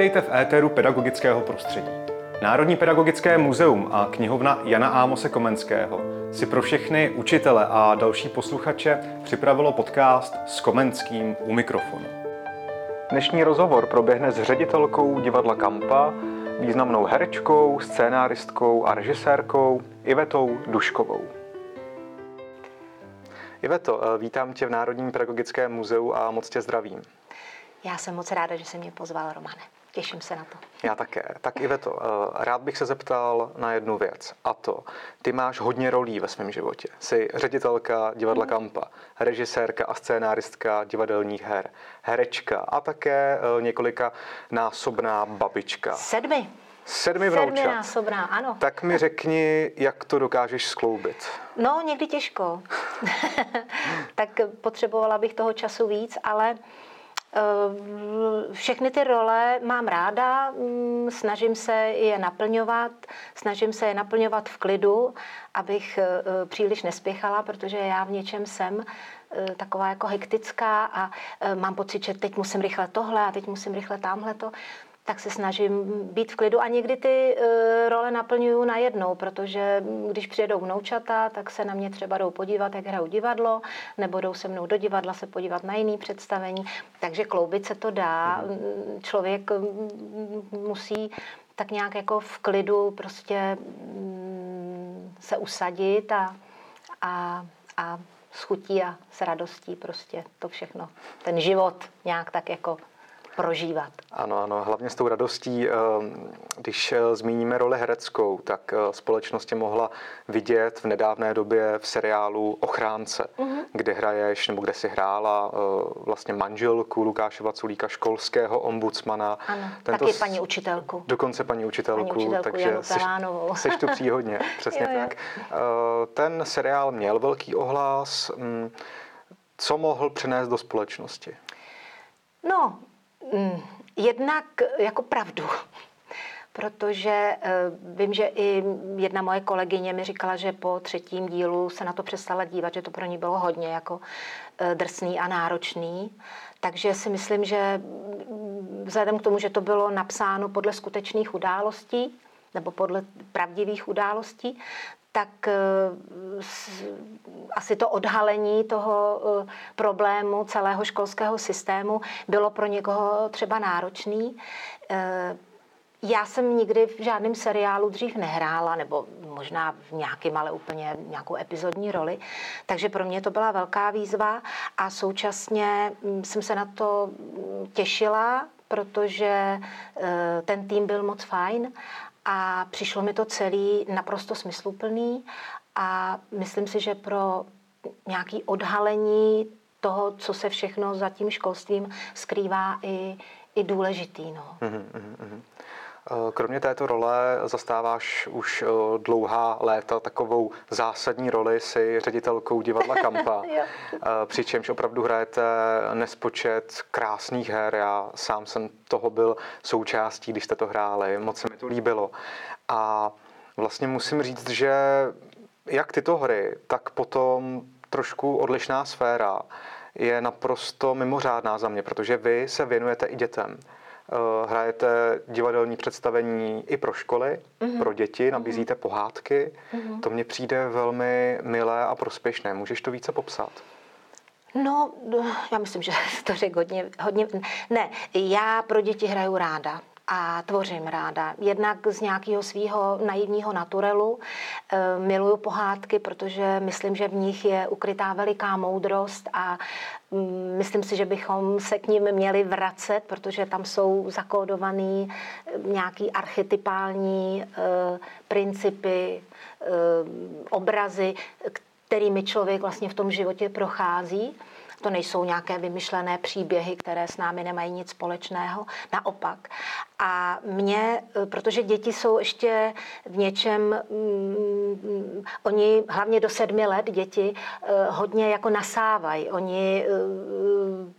Vítejte v éteru pedagogického prostředí. Národní pedagogické muzeum a knihovna Jana Ámose Komenského si pro všechny učitele a další posluchače připravilo podcast s Komenským u mikrofonu. Dnešní rozhovor proběhne s ředitelkou divadla Kampa, významnou herečkou, scénáristkou a režisérkou Ivetou Duškovou. Iveto, vítám tě v Národním pedagogickém muzeu a moc tě zdravím. Já jsem moc ráda, že jsi mě pozval, Romane. Těším se na to. Já také. Tak Iveto, eh, rád bych se zeptal na jednu věc. A to, ty máš hodně rolí ve svém životě. Jsi ředitelka divadla mm. Kampa, režisérka a scénáristka divadelních her, herečka a také eh, několika násobná babička. Sedmi. Sedmi vnoučat. Sedmi násobná, ano. Tak mi řekni, jak to dokážeš skloubit. No, někdy těžko. tak potřebovala bych toho času víc, ale Eh, všechny ty role mám ráda, mm, snažím se je naplňovat, snažím se je naplňovat v klidu, abych eh, příliš nespěchala, protože já v něčem jsem eh, taková jako hektická a mám pocit, že teď musím rychle tohle a teď musím rychle tamhle to tak se snažím být v klidu a někdy ty uh, role naplňuju najednou, protože když přijedou vnoučata, tak se na mě třeba jdou podívat, jak hraju divadlo, nebo jdou se mnou do divadla se podívat na jiný představení, takže kloubit se to dá. Mm. Člověk musí tak nějak jako v klidu prostě mm, se usadit a, a, a s chutí a s radostí prostě to všechno, ten život nějak tak jako prožívat. Ano, ano, hlavně s tou radostí, eh, když eh, zmíníme roli hereckou, tak eh, společnost mohla vidět v nedávné době v seriálu Ochránce, mm-hmm. kde hraješ, nebo kde si hrála vlastně manželku Lukáše Vaculíka, školského ombudsmana. Ano, Tento taky paní učitelku. Dokonce paní učitelku, paní učitelku takže seš, seš tu příhodně, přesně jo, jo. tak. Ten seriál měl velký ohlas. Mm, co mohl přinést do společnosti? No, jednak jako pravdu, protože eh, vím, že i jedna moje kolegyně mi říkala, že po třetím dílu se na to přestala dívat, že to pro ní bylo hodně jako eh, drsný a náročný. Takže si myslím, že vzhledem k tomu, že to bylo napsáno podle skutečných událostí, nebo podle pravdivých událostí, tak eh, asi to odhalení toho eh, problému celého školského systému bylo pro někoho třeba náročný. Eh, já jsem nikdy v žádném seriálu dřív nehrála, nebo možná v nějakém, ale úplně nějakou epizodní roli. Takže pro mě to byla velká výzva a současně hm, jsem se na to hm, těšila, protože ten tým byl moc fajn a přišlo mi to celý naprosto smysluplný a myslím si, že pro nějaký odhalení toho, co se všechno za tím školstvím skrývá, i, i důležitý. No. Mm-hmm. Kromě této role zastáváš už eh, dlouhá léta takovou zásadní roli si ředitelkou divadla Kampa, eh, přičemž opravdu hrajete nespočet krásných her. Já sám jsem toho byl součástí, když jste to hráli, moc se mi to líbilo. A vlastně musím říct, že jak tyto hry, tak potom trošku odlišná sféra je naprosto mimořádná za mě, protože vy se věnujete i dětem. Eh, hrajete divadelní představení i pro školy, mm-hmm. pro děti, nabízíte mm-hmm. pohádky. Mm-hmm. To mně přijde velmi milé a prospěšné. Můžeš to více popsat? No, já myslím, že to řekl hodně, hodně. Ne, já pro děti hraju ráda a tvořím ráda. Jednak z nějakého svého naivního naturelu e, miluju pohádky, protože myslím, že v nich je ukrytá veliká moudrost a mm, myslím si, že bychom se k ním měli vracet, protože tam jsou zakódovaný eh, nějaký archetypální e, principy, obrazy, kterými člověk vlastně v tom životě prochází. To nejsou nějaké vymyšlené příběhy, které s námi nemají nic společného. Naopak. A mě, protože děti jsou ještě v něčem, mm, oni hlavně do sedmi let děti eh, hodně jako nasávají. Oni eh,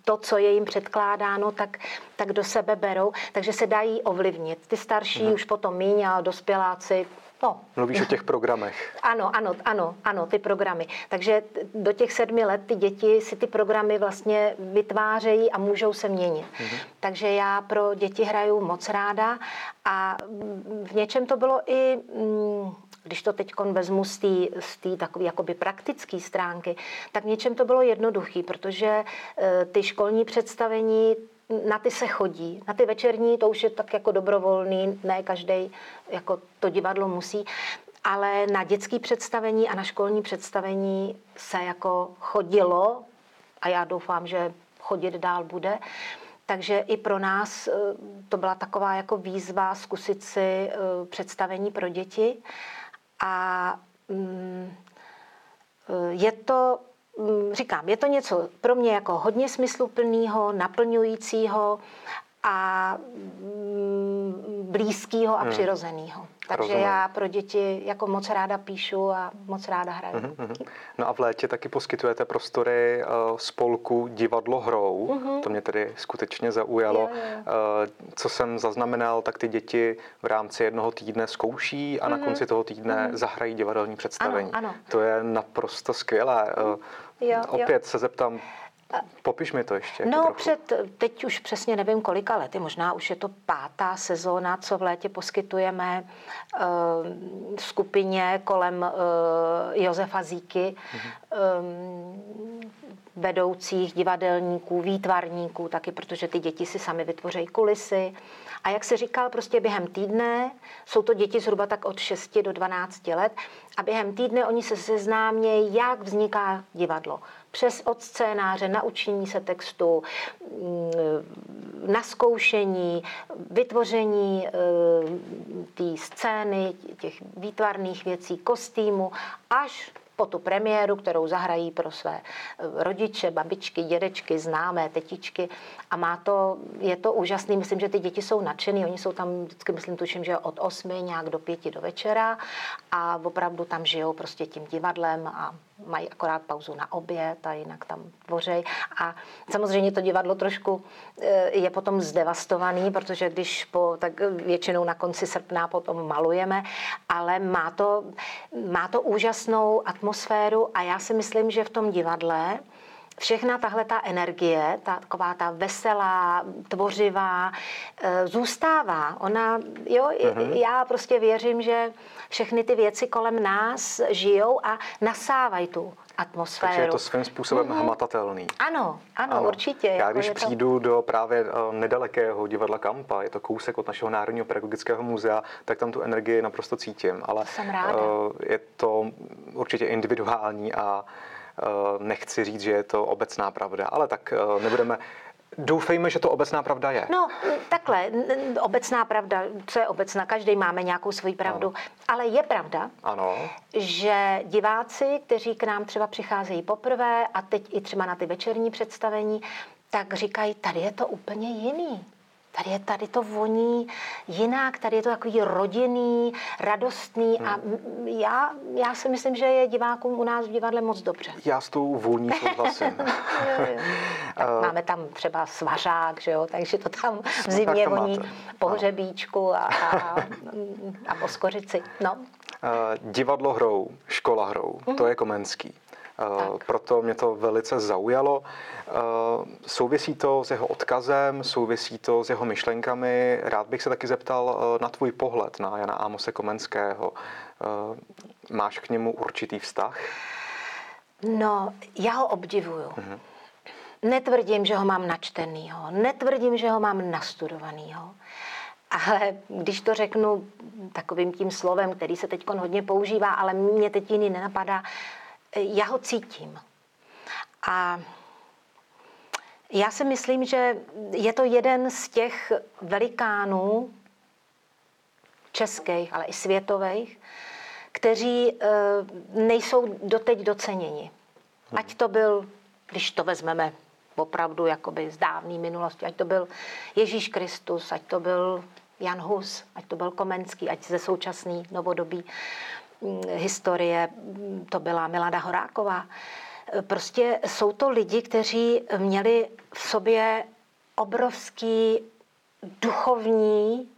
to, co je jim předkládáno, tak, tak do sebe berou, takže se dají ovlivnit. Ty starší hmm. už potom míň a dospěláci No. Mluvíš o těch programech. Ano, ano, ano, ano, ty programy. Takže do těch sedmi let ty děti si ty programy vlastně vytvářejí a můžou se měnit. Mm-hmm. Takže já pro děti hraju moc ráda a v něčem to bylo i... Mm, když to teď vezmu z té takové jakoby praktické stránky, tak v něčem to bylo jednoduché, protože e, ty školní představení na ty se chodí. Na ty večerní to už je tak jako dobrovolný, ne každý jako to divadlo musí. Ale na dětské představení a na školní představení se jako chodilo a já doufám, že chodit dál bude. Takže i pro nás e, to byla taková jako výzva zkusit si e, představení pro děti. A mm, e, je to, říkám, je to něco pro mě jako hodně smysluplného, naplňujícího a mm, blízkého a hmm. přirozeného. Takže Rozumím. já pro děti jako moc ráda píšu a moc ráda hraju. Uh-huh, No a v létě taky poskytujete prostory uh, spolku Divadlo hrou. Uh-huh. To mě tedy skutečně zaujalo. Jo, jo. Uh, co jsem zaznamenal, tak ty děti v rámci jednoho týdne zkouší a uh-huh. na konci toho týdne uh-huh. zahrají divadelní představení. Ano, ano. To je naprosto skvělé. Uh, jo, opět jo. se zeptám, Popiš mi to ještě. No, trochu. před, teď už přesně nevím kolika lety, možná už je to pátá sezóna, co v létě poskytujeme uh, skupině kolem uh, Josefa Zíky, mm-hmm. um, vedoucích divadelníků, výtvarníků, taky protože ty děti si sami vytvoří kulisy. A jak se říkal, prostě během týdne, jsou to děti zhruba tak od 6 do 12 let, a během týdne oni se seznámějí, jak vzniká divadlo. Přes od scénáře, naučení se textu, mm, na zkoušení, vytvoření eh, té scény, těch výtvarných věcí, kostýmu, až po tu premiéru, kterou zahrají pro své eh, rodiče, babičky, dědečky, známé, tetičky. A má to, je to úžasný, myslím, že ty děti jsou nadšený, oni jsou tam vždycky, myslím, tuším, že od 8 nějak do 5 do večera a opravdu tam žijou prostě tím divadlem a mají akorát pauzu na oběd a jinak tam tvořej. A samozřejmě to divadlo trošku eh, je potom zdevastovaný, protože když po, tak většinou na konci srpna potom malujeme, ale má to, má to úžasnou atmosféru a já si myslím, že v tom divadle všechna tahle ta energie, ta, taková ta veselá, tvořivá, e, zůstává. Ona, jo, mm-hmm. já prostě věřím, že všechny ty věci kolem nás žijou a nasávají tu atmosféru. Takže je to svým způsobem mm-hmm. hmatatelný. Ano, ano, ano, určitě. Já jako když to... přijdu do právě e, nedalekého divadla Kampa, je to kousek od našeho Národního pedagogického muzea, tak tam tu energii naprosto cítím. Ale Jsem ráda. je to určitě individuální a Eh, nechci říct, že je to obecná pravda, ale tak eh, nebudeme Doufejme, že to obecná pravda je. No, takhle, obecná pravda, co je obecná, každý máme nějakou svoji pravdu, ano. ale je pravda, ano. že diváci, kteří k nám třeba přicházejí poprvé a teď i třeba na ty večerní představení, tak říkají, tady je to úplně jiný. Tady je tady to voní jinak, tady je to takový rodinný, radostný hmm. a já, já si myslím, že je divákům u nás v divadle moc dobře. Já s tou vůní souhlasím. tak uh, máme tam třeba svařák, že jo, takže to tam v zimě voní pohřebíčku a, a, a poskořici. No. Uh, divadlo hrou, škola hrou, uh-huh. to je Komenský. Tak. Proto mě to velice zaujalo. Souvisí to s jeho odkazem, souvisí to s jeho myšlenkami. Rád bych se taky zeptal na tvůj pohled na Jana Ámose Komenského. Máš k němu určitý vztah? No, já ho obdivuju. Mhm. Netvrdím, že ho mám načtenýho, netvrdím, že ho mám nastudovanýho. Ale když to řeknu takovým tím slovem, který se teď hodně používá, ale mě teď jiný nenapadá, já ho cítím. A já si myslím, že je to jeden z těch velikánů českých, ale i světových, kteří eh, nejsou doteď doceněni. Hmm. Ať to byl, když to vezmeme opravdu jakoby z dávné minulosti, ať to byl Ježíš Kristus, ať to byl Jan Hus, ať to byl Komenský, ať ze současný novodobí historie, to byla Milada Horáková. Prostě jsou to lidi, kteří měli v sobě obrovský duchovní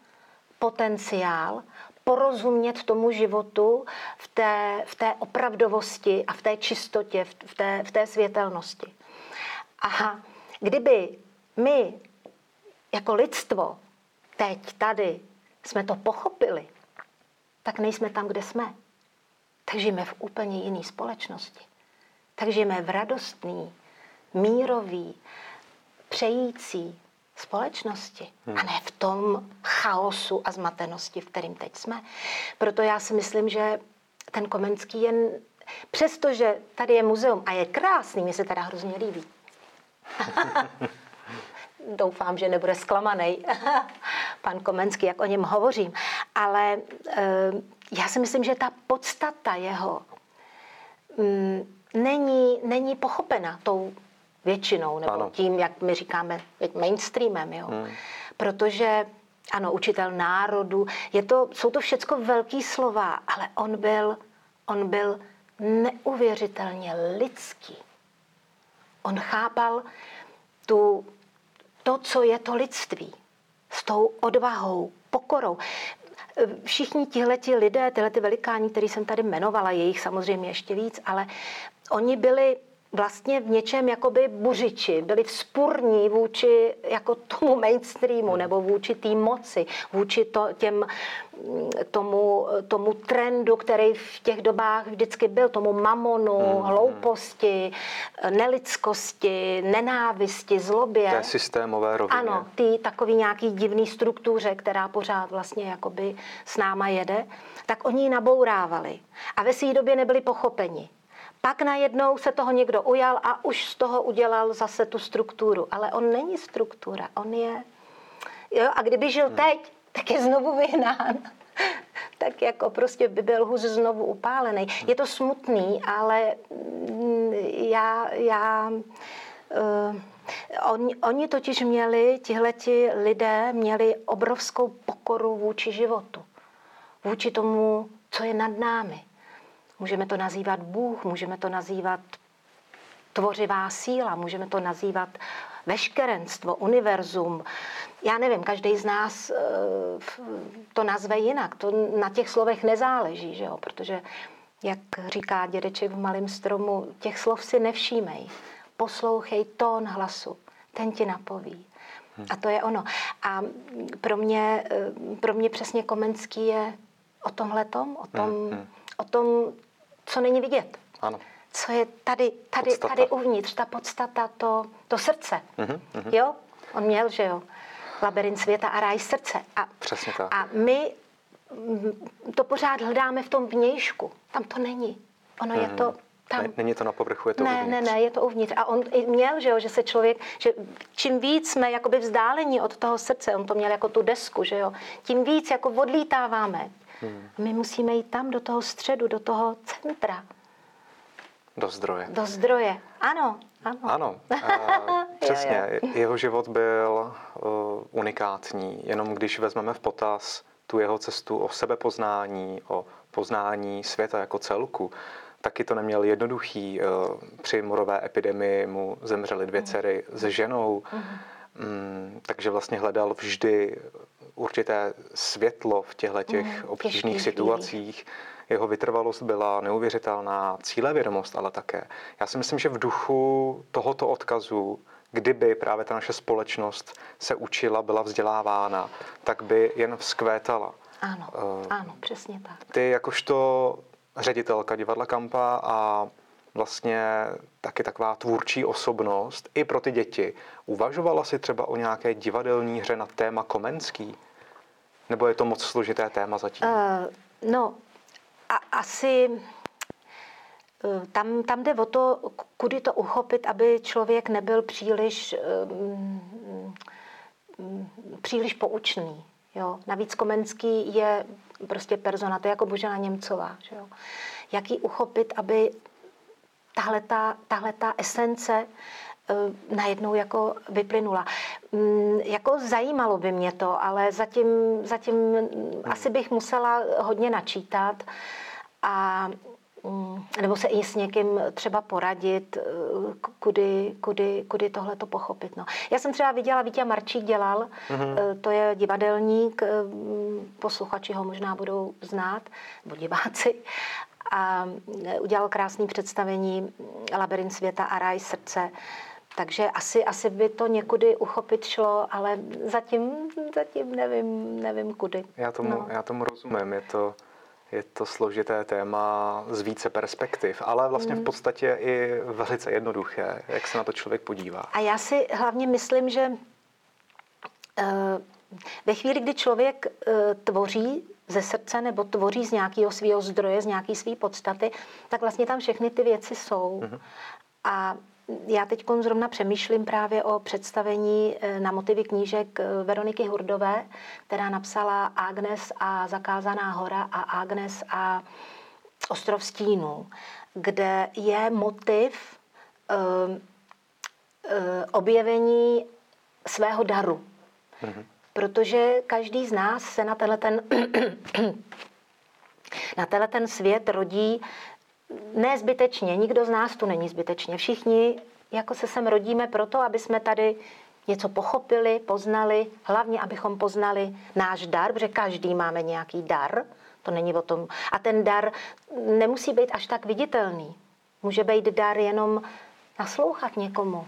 potenciál, porozumět tomu životu v té, v té opravdovosti a v té čistotě, v té, v té světelnosti. A kdyby my jako lidstvo teď tady jsme to pochopili, tak nejsme tam, kde jsme. Tak žijeme v úplně jiné společnosti. Tak žijeme v radostný, mírový, přející společnosti hmm. a ne v tom chaosu a zmatenosti, v kterým teď jsme. Proto já si myslím, že ten Komenský jen, přestože tady je muzeum a je krásný, mi se teda hrozně líbí. Doufám, že nebude zklamaný pan Komenský, jak o něm hovořím. Ale e, já si myslím, že ta podstata jeho mm, není, není pochopena tou většinou, nebo ano. tím, jak my říkáme, mainstreamem, jo. Hmm. Protože ano, učitel národu, je to, jsou to všecko velký slova, ale on byl, on byl neuvěřitelně lidský. On chápal tu, to, co je to lidství. S tou odvahou, pokorou. Všichni tihleti lidé, tyhle ty velikáni, který jsem tady jmenovala, je jich samozřejmě ještě víc, ale oni byli vlastně v něčem jakoby buřiči, byli vzpurní vůči jako tomu mainstreamu hmm. nebo vůči té moci, vůči to, těm, tomu, tomu trendu, který v těch dobách vždycky byl, tomu mamonu, hmm. hmm. hlouposti, nelidskosti, nenávisti, zlobě. Té systémové rovině. Ano, ty takový nějaký divný struktuře, která pořád vlastně jakoby s náma jede, tak oni ji nabourávali. A ve své době nebyli pochopeni. Pak najednou se toho někdo ujal a už z toho udělal zase tu strukturu. Ale on není struktura, on je... Jo, a kdyby žil hmm. teď, tak je znovu vyhnán. tak jako prostě by byl hůř znovu upálený. Hmm. Je to smutný, ale mm, já, já uh, oni, oni totiž měli, tihleti lidé měli obrovskou pokoru vůči životu. Vůči tomu, co je nad námi. Můžeme to nazývat Bůh, můžeme to nazývat tvořivá síla, můžeme to nazývat veškerenstvo, univerzum. Já nevím, každý z nás eh, to nazve jinak. To na těch slovech nezáleží, že jo? protože, jak říká dědeček v malém stromu, těch slov si nevšímej. Poslouchej tón hlasu, ten ti napoví. A to je ono. A pro mě, eh, pro mě přesně Komenský je o tomhletom, o tom, hmm, hmm. O tom co není vidět. Ano. Co je tady, tady, tady uvnitř, ta podstata, to, to srdce. Mm-hmm. Jo? On měl, že jo, labirint světa a ráj srdce. A, Přesně tak. A my to pořád hledáme v tom vnějšku. Tam to není. Ono mm. je to tam. Není to na povrchu, je to ne, uvnitř. Ne, ne, je to uvnitř. A on měl, že, jo, že se člověk, že čím víc jsme jakoby vzdálení od toho srdce, on to měl jako tu desku, že jo, tím víc jako odlítáváme. Hmm. My musíme jít tam do toho středu, do toho centra. Do zdroje. Do zdroje, ano. Ano, ano uh, přesně. jo, jo. Jeho život byl uh, unikátní, jenom když vezmeme v potaz tu jeho cestu o sebepoznání, o poznání světa jako celku, taky to neměl jednoduchý. Uh, při morové epidemii mu zemřely dvě dcery mm. s ženou, mm. Mm, takže vlastně hledal vždy určité světlo v těchto těch mm, obtížných situacích. Jeho vytrvalost byla neuvěřitelná, cílevědomost ale také. Já si myslím, že v duchu tohoto odkazu, kdyby právě ta naše společnost se učila, byla vzdělávána, tak by jen vzkvétala. Ano, uh, ano, přesně tak. Ty jakožto ředitelka divadla Kampa a vlastně taky taková tvůrčí osobnost i pro ty děti. Uvažovala si třeba o nějaké divadelní hře na téma Komenský? Nebo je to moc složité téma zatím? Uh, no, a, asi uh, tam, tam jde o to, kudy to uchopit, aby člověk nebyl příliš, um, příliš poučný. Jo? Navíc Komenský je prostě persona, to je jako Božena Němcová. Že jo? Jak ji uchopit, aby tahle ta esence eh, najednou jako vyplynula. Mm, jako zajímalo by mě to, ale zatím, zatím hmm. asi bych musela hodně načítat a mm, nebo se i s někým třeba poradit, eh, kudy, kudy, kudy tohle to pochopit. No. Já jsem třeba viděla, Vítě Marčík dělal, mm-hmm. to je divadelník, posluchači ho možná budou znát, nebo diváci, a udělal krásné představení Labirint světa a ráj srdce. Takže asi, asi by to někudy uchopit šlo, ale zatím, zatím nevím, nevím kudy. Já tomu, no. já tomu rozumím. Je to, je to složité téma z více perspektiv, ale vlastně v mm. podstatě i velice jednoduché, jak se na to člověk podívá. A já si hlavně myslím, že eh, ve chvíli, kdy člověk eh, tvoří ze srdce nebo tvoří z nějakého svého zdroje, z nějaké své podstaty, tak vlastně tam všechny ty věci jsou. Mm-hmm. A já teď zrovna přemýšlím právě o představení eh, na motivy knížek eh, Veroniky Hurdové, která napsala Agnes a Zakázaná hora a Agnes a Ostrov stínů, kde je motiv uh, uh, objevení svého daru. Mm-hmm. Protože každý z nás se na tenhle ten, na tenhle ten svět rodí ne zbytečně, nikdo z nás tu není zbytečně. Všichni jako se sem rodíme proto, aby jsme tady něco pochopili, poznali, hlavně abychom poznali náš dar, protože každý máme nějaký dar, to není o tom. A ten dar nemusí být až tak viditelný. Může být dar jenom naslouchat někomu,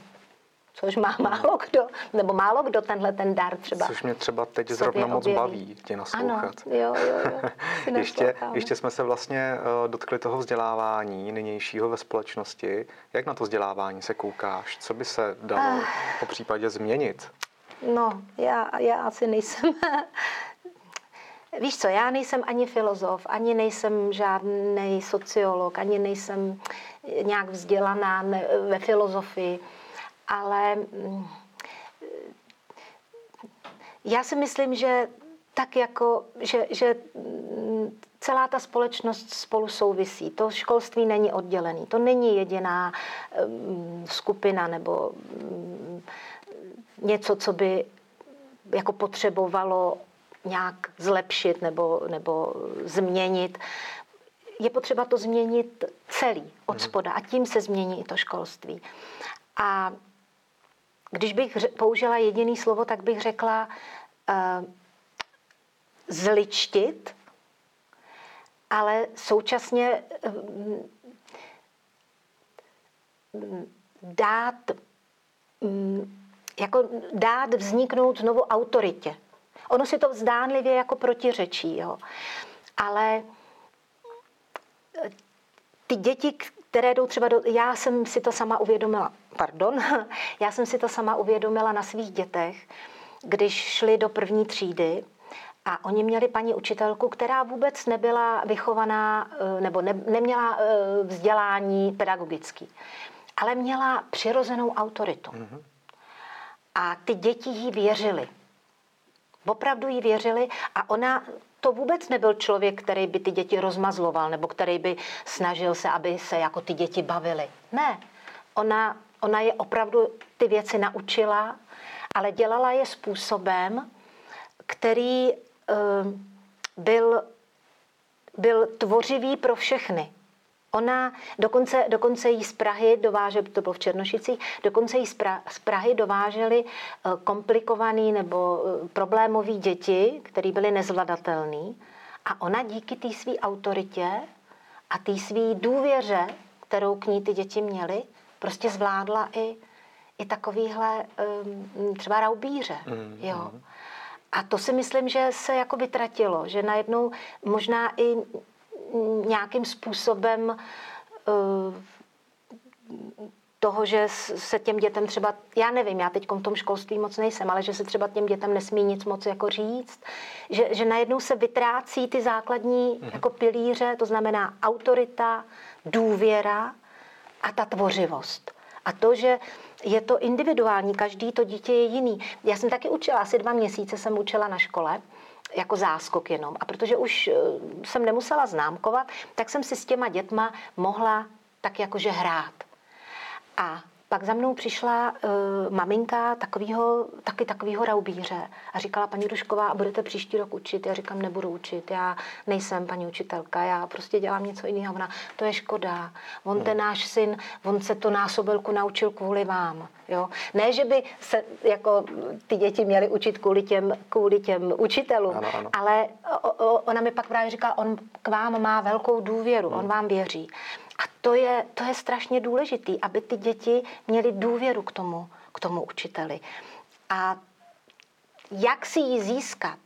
což má málo kdo, nebo málo kdo tenhle ten dar třeba. Což mě třeba teď zrovna moc objeví. baví tě naslouchat. Ano, jo, jo, jo. ještě, ještě jsme se vlastně uh, dotkli toho vzdělávání nynějšího ve společnosti. Jak na to vzdělávání se koukáš? Co by se dalo uh, po případě změnit? No, já, já asi nejsem Víš co, já nejsem ani filozof, ani nejsem žádný sociolog, ani nejsem nějak vzdělaná ve filozofii ale mm, já si myslím, že tak jako, že, že mm, celá ta společnost spolu souvisí. To školství není oddělený. To není jediná mm, skupina nebo něco, co by jako potřebovalo nějak zlepšit nebo, nebo změnit. Je potřeba to změnit celý, od mhm. spoda. A tím se změní i to školství. A když bych použila jediný slovo, tak bych řekla uh, zličtit, ale současně uh, dát, um, jako dát vzniknout znovu autoritě. Ono si to zdánlivě jako protiřečí, jo. ale ty děti, které jdou třeba do... Já jsem si to sama uvědomila, pardon, já jsem si to sama uvědomila na svých dětech, když šli do první třídy a oni měli paní učitelku, která vůbec nebyla vychovaná eh, nebo ne, neměla eh, vzdělání pedagogický, ale měla přirozenou autoritu. Mm-hmm. A ty děti jí věřily. Opravdu jí věřili a ona to vůbec nebyl člověk, který by ty děti rozmazloval nebo který by snažil se, aby se jako ty děti bavily. Ne, ona, ona je opravdu ty věci naučila, ale dělala je způsobem, který uh, byl, byl tvořivý pro všechny. Ona dokonce, dokonce jí z Prahy dováželi, to bylo v Černošicích, dokonce jí z Prahy dováželi eh, komplikovaný nebo eh, problémový děti, které byly nezvladatelné. A ona díky té své autoritě a té své důvěře, kterou k ní ty děti měly, prostě zvládla i, i takovýhle ehm, třeba raubíře. Mm, jo. A to si myslím, že se jako vytratilo, že najednou možná i nějakým způsobem eh, toho, že se těm dětem třeba, já nevím, já teď v tom školství moc nejsem, ale že se třeba těm dětem nesmí nic moc jako říct, že, že najednou se vytrácí ty základní mm-hmm. jako pilíře, to znamená autorita, důvěra a ta tvořivost. A to, že je to individuální, každý to dítě je jiný. Já jsem taky učila, asi dva měsíce jsem učila na škole jako záskok jenom. A protože už eh, jsem nemusela známkovat, tak jsem si s těma dětma mohla tak jakože hrát. A pak za mnou přišla uh, maminka takovýho, taky takového raubíře a říkala, paní Rušková, a budete příští rok učit? Já říkám, nebudu učit, já nejsem paní učitelka, já prostě dělám něco jiného. Ona, to je škoda, on ten hmm. náš syn, on se to násobelku naučil kvůli vám. Jo? Ne, že by se jako ty děti měly učit kvůli těm, kvůli těm učitelům, ano, ano. ale o, o, ona mi pak právě říká, on k vám má velkou důvěru, hmm. on vám věří. To je, to je strašně důležité, aby ty děti měly důvěru k tomu, k tomu učiteli. A jak si ji získat,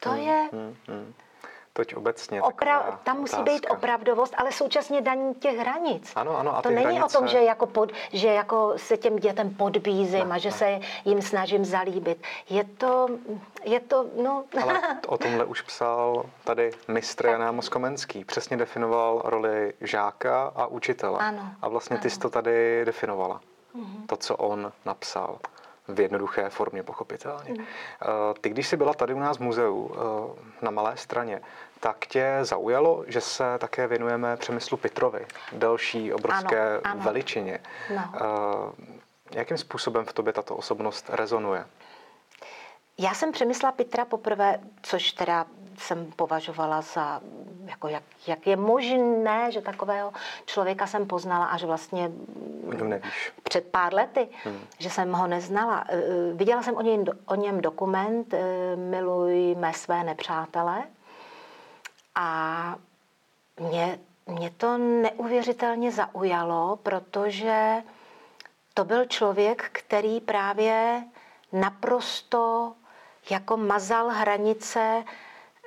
to hmm, je... Hmm, hmm toť obecně. Opra- tam musí otázka. být opravdovost, ale současně daní těch hranic. Ano, ano. A to není hranice... o tom, že jako, pod, že jako se těm dětem podbízím ne, a že ne. se jim snažím zalíbit. Je to, je to, no... Ale o tomhle už psal tady mistr Jan Amos Komenský. Přesně definoval roli žáka a učitele. Ano. A vlastně ty jsi to tady definovala. Mm-hmm. To, co on napsal v jednoduché formě, pochopitelně. Mm. Ty, když jsi byla tady u nás v muzeu eh, na Malé straně, tak tě zaujalo, že se také věnujeme Přemyslu Pitrovi, další obrovské ano, ano. veličině. No. Jakým způsobem v tobě tato osobnost rezonuje? Já jsem Přemysla Pitra poprvé, což teda jsem považovala za, jako jak, jak je možné, že takového člověka jsem poznala až vlastně před pár lety, hmm. že jsem ho neznala. E, e, viděla jsem o něm, o něm dokument e, Milujme své nepřátele a mě, mě to neuvěřitelně zaujalo, protože to byl člověk, který právě naprosto jako mazal hranice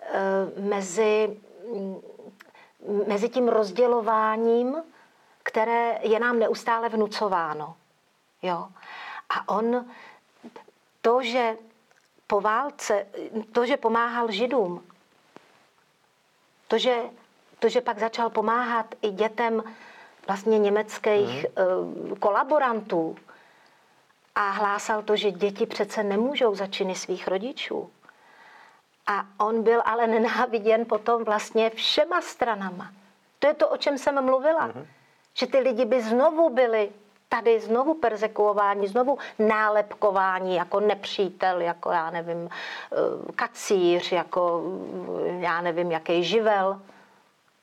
Eh, mezi, mezi tím rozdělováním, které je nám neustále vnucováno. Jo? A on to, že po válce, to, že pomáhal židům, to, že, to, že pak začal pomáhat i dětem vlastně německých mm. kolaborantů a hlásal to, že děti přece nemůžou za činy svých rodičů, a on byl ale nenáviděn potom vlastně všema stranama. To je to, o čem jsem mluvila. Mm-hmm. Že ty lidi by znovu byli tady znovu persekuováni, znovu nálepkování jako nepřítel, jako já nevím, eh, kacíř, jako já nevím, jaký živel.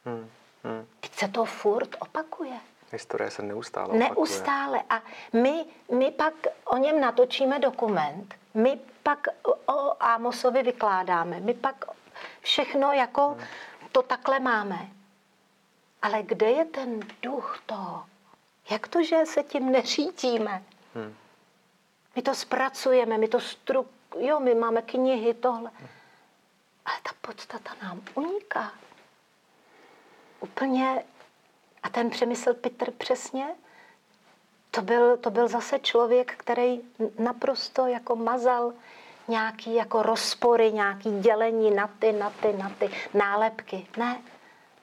Hmm, hmm. Teď se to furt opakuje. Historie se neustále opakuje. Neustále. A my, my pak o něm natočíme dokument. My pak o Amosovi vykládáme. My pak všechno jako to takhle máme. Ale kde je ten duch toho? Jak to, že se tím neřídíme? Hmm. My to zpracujeme, my to stru... Jo, my máme knihy, tohle. Ale ta podstata nám uniká. Úplně. A ten přemysl Petr přesně, to byl, to byl zase člověk, který naprosto jako mazal nějaký jako rozpory, nějaký dělení na ty, na ty, na ty, nálepky. Ne,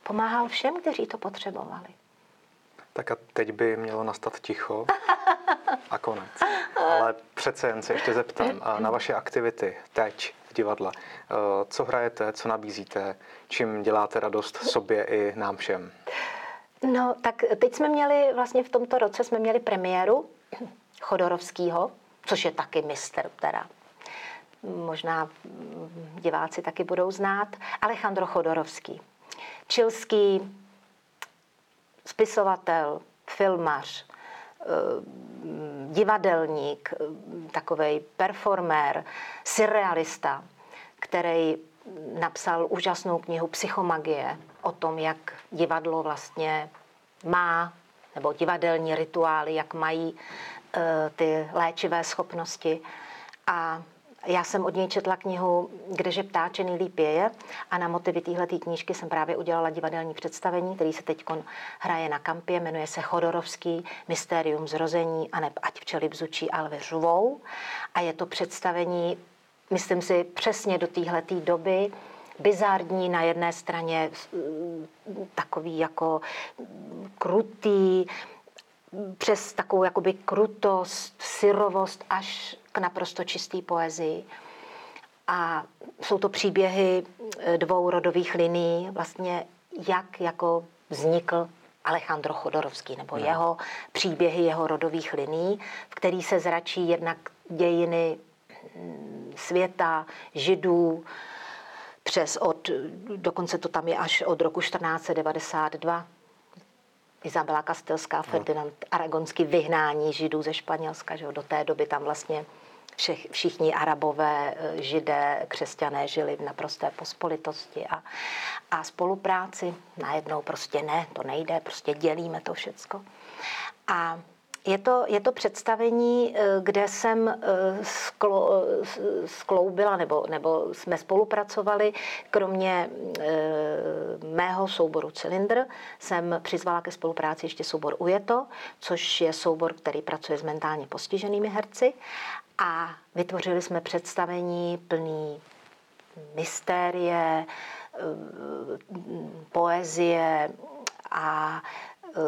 pomáhal všem, kteří to potřebovali. Tak a teď by mělo nastat ticho a konec. Ale přece jen se ještě zeptám na vaše aktivity teď v divadle. Eh, co hrajete, co nabízíte, čím děláte radost sobě i nám všem? No, tak teď jsme měli, vlastně v tomto roce jsme měli premiéru Chodorovského, což je taky mistr teda. Možná diváci taky budou znát, Alejandro Chodorovský. Čilský spisovatel, filmař, eh, divadelník, takový performér, surrealista, který napsal úžasnou knihu Psychomagie o tom, jak divadlo vlastně má, nebo divadelní rituály, jak mají eh, ty léčivé schopnosti. A já jsem od něj četla knihu Kdeže ptáčený líp je a na motivy téhle knížky jsem právě udělala divadelní představení, který se teď hraje na kampě, jmenuje se Chodorovský Mystérium zrození a ne ať včely bzučí Alvy řvou. A je to představení, myslím si, přesně do téhle doby, bizární na jedné straně, takový jako krutý, přes takovou jakoby krutost, syrovost až k naprosto čisté poezii. A jsou to příběhy eh, dvou rodových linií, vlastně jak jako vznikl Alejandro Chodorovský, nebo no. jeho příběhy jeho rodových liní, v který se zračí jednak dějiny mm, světa, židů, přes od, dokonce to tam je až od roku 1492, Izabela Kastelská, Ferdinand Aragonský vyhnání židů ze Španělska, že do té doby tam vlastně všech, všichni arabové, eh, židé, křesťané žili v naprosté pospolitosti a, a spolupráci. Najednou prostě ne, to nejde, prostě dělíme to všecko. A je to, je to představení, eh, kde jsem eh, sklo, skloubila, nebo, nebo jsme spolupracovali, kromě mého souboru Cylindr, jsem přizvala ke spolupráci ještě soubor Ujeto, což je soubor, který pracuje s mentálně postiženými herci. A vytvořili jsme představení plný mystérie, eh, poezie a eh,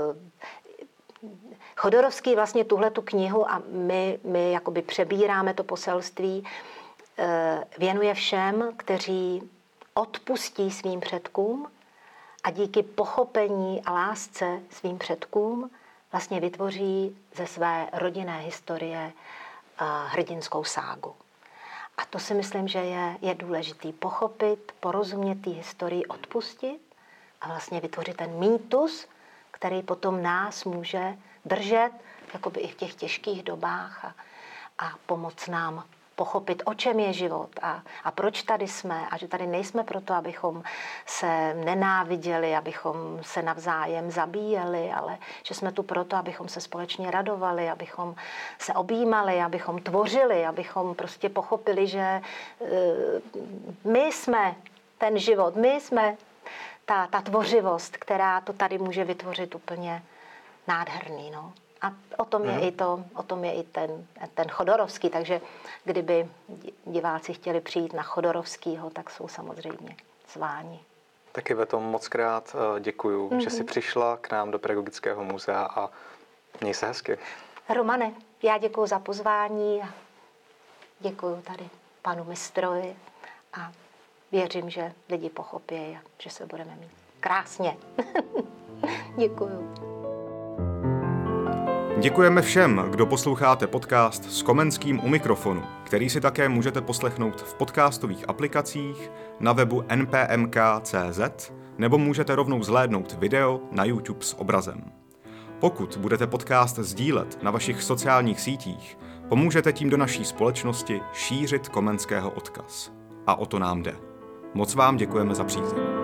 Chodorovský vlastně tuhle tu knihu a my, my jakoby přebíráme to poselství, eh, věnuje všem, kteří odpustí svým předkům a díky pochopení a lásce svým předkům vlastně vytvoří ze své rodinné historie hrdinskou ságu. A to si myslím, že je, je důležitý pochopit, porozumět té historii, odpustit a vlastně vytvořit ten mýtus, který potom nás může držet jakoby i v těch těžkých dobách a, a pomoct nám pochopit, o čem je život a, a proč tady jsme a že tady nejsme proto, abychom se nenáviděli, abychom se navzájem zabíjeli, ale že jsme tu proto, abychom se společně radovali, abychom se objímali, abychom tvořili, abychom prostě pochopili, že uh, my jsme ten život, my jsme ta, ta tvořivost, která to tady může vytvořit úplně nádherný. No. A o tom je, hmm. i, to, o tom je i ten, ten Chodorovský, takže kdyby diváci chtěli přijít na Chodorovskýho, tak jsou samozřejmě zváni. Taky ve tom moc krát eh, děkuju, mm-hmm. že jsi mhm. přišla k nám do Pedagogického muzea a měj se hezky. Romane, já děkuji za pozvání a děkuji tady panu mistrovi a věřím, že lidi pochopí a že se budeme mít krásně. děkuji. Děkujeme všem, kdo posloucháte podcast s Komenským u mikrofonu, který si také můžete poslechnout v podcastových aplikacích, na webu npmk.cz nebo můžete rovnou zhlédnout video na YouTube s obrazem. Pokud budete podcast sdílet na vašich sociálních sítích, pomůžete tím do naší společnosti šířit Komenského odkaz. A o to nám jde. Moc vám děkujeme za přízeň.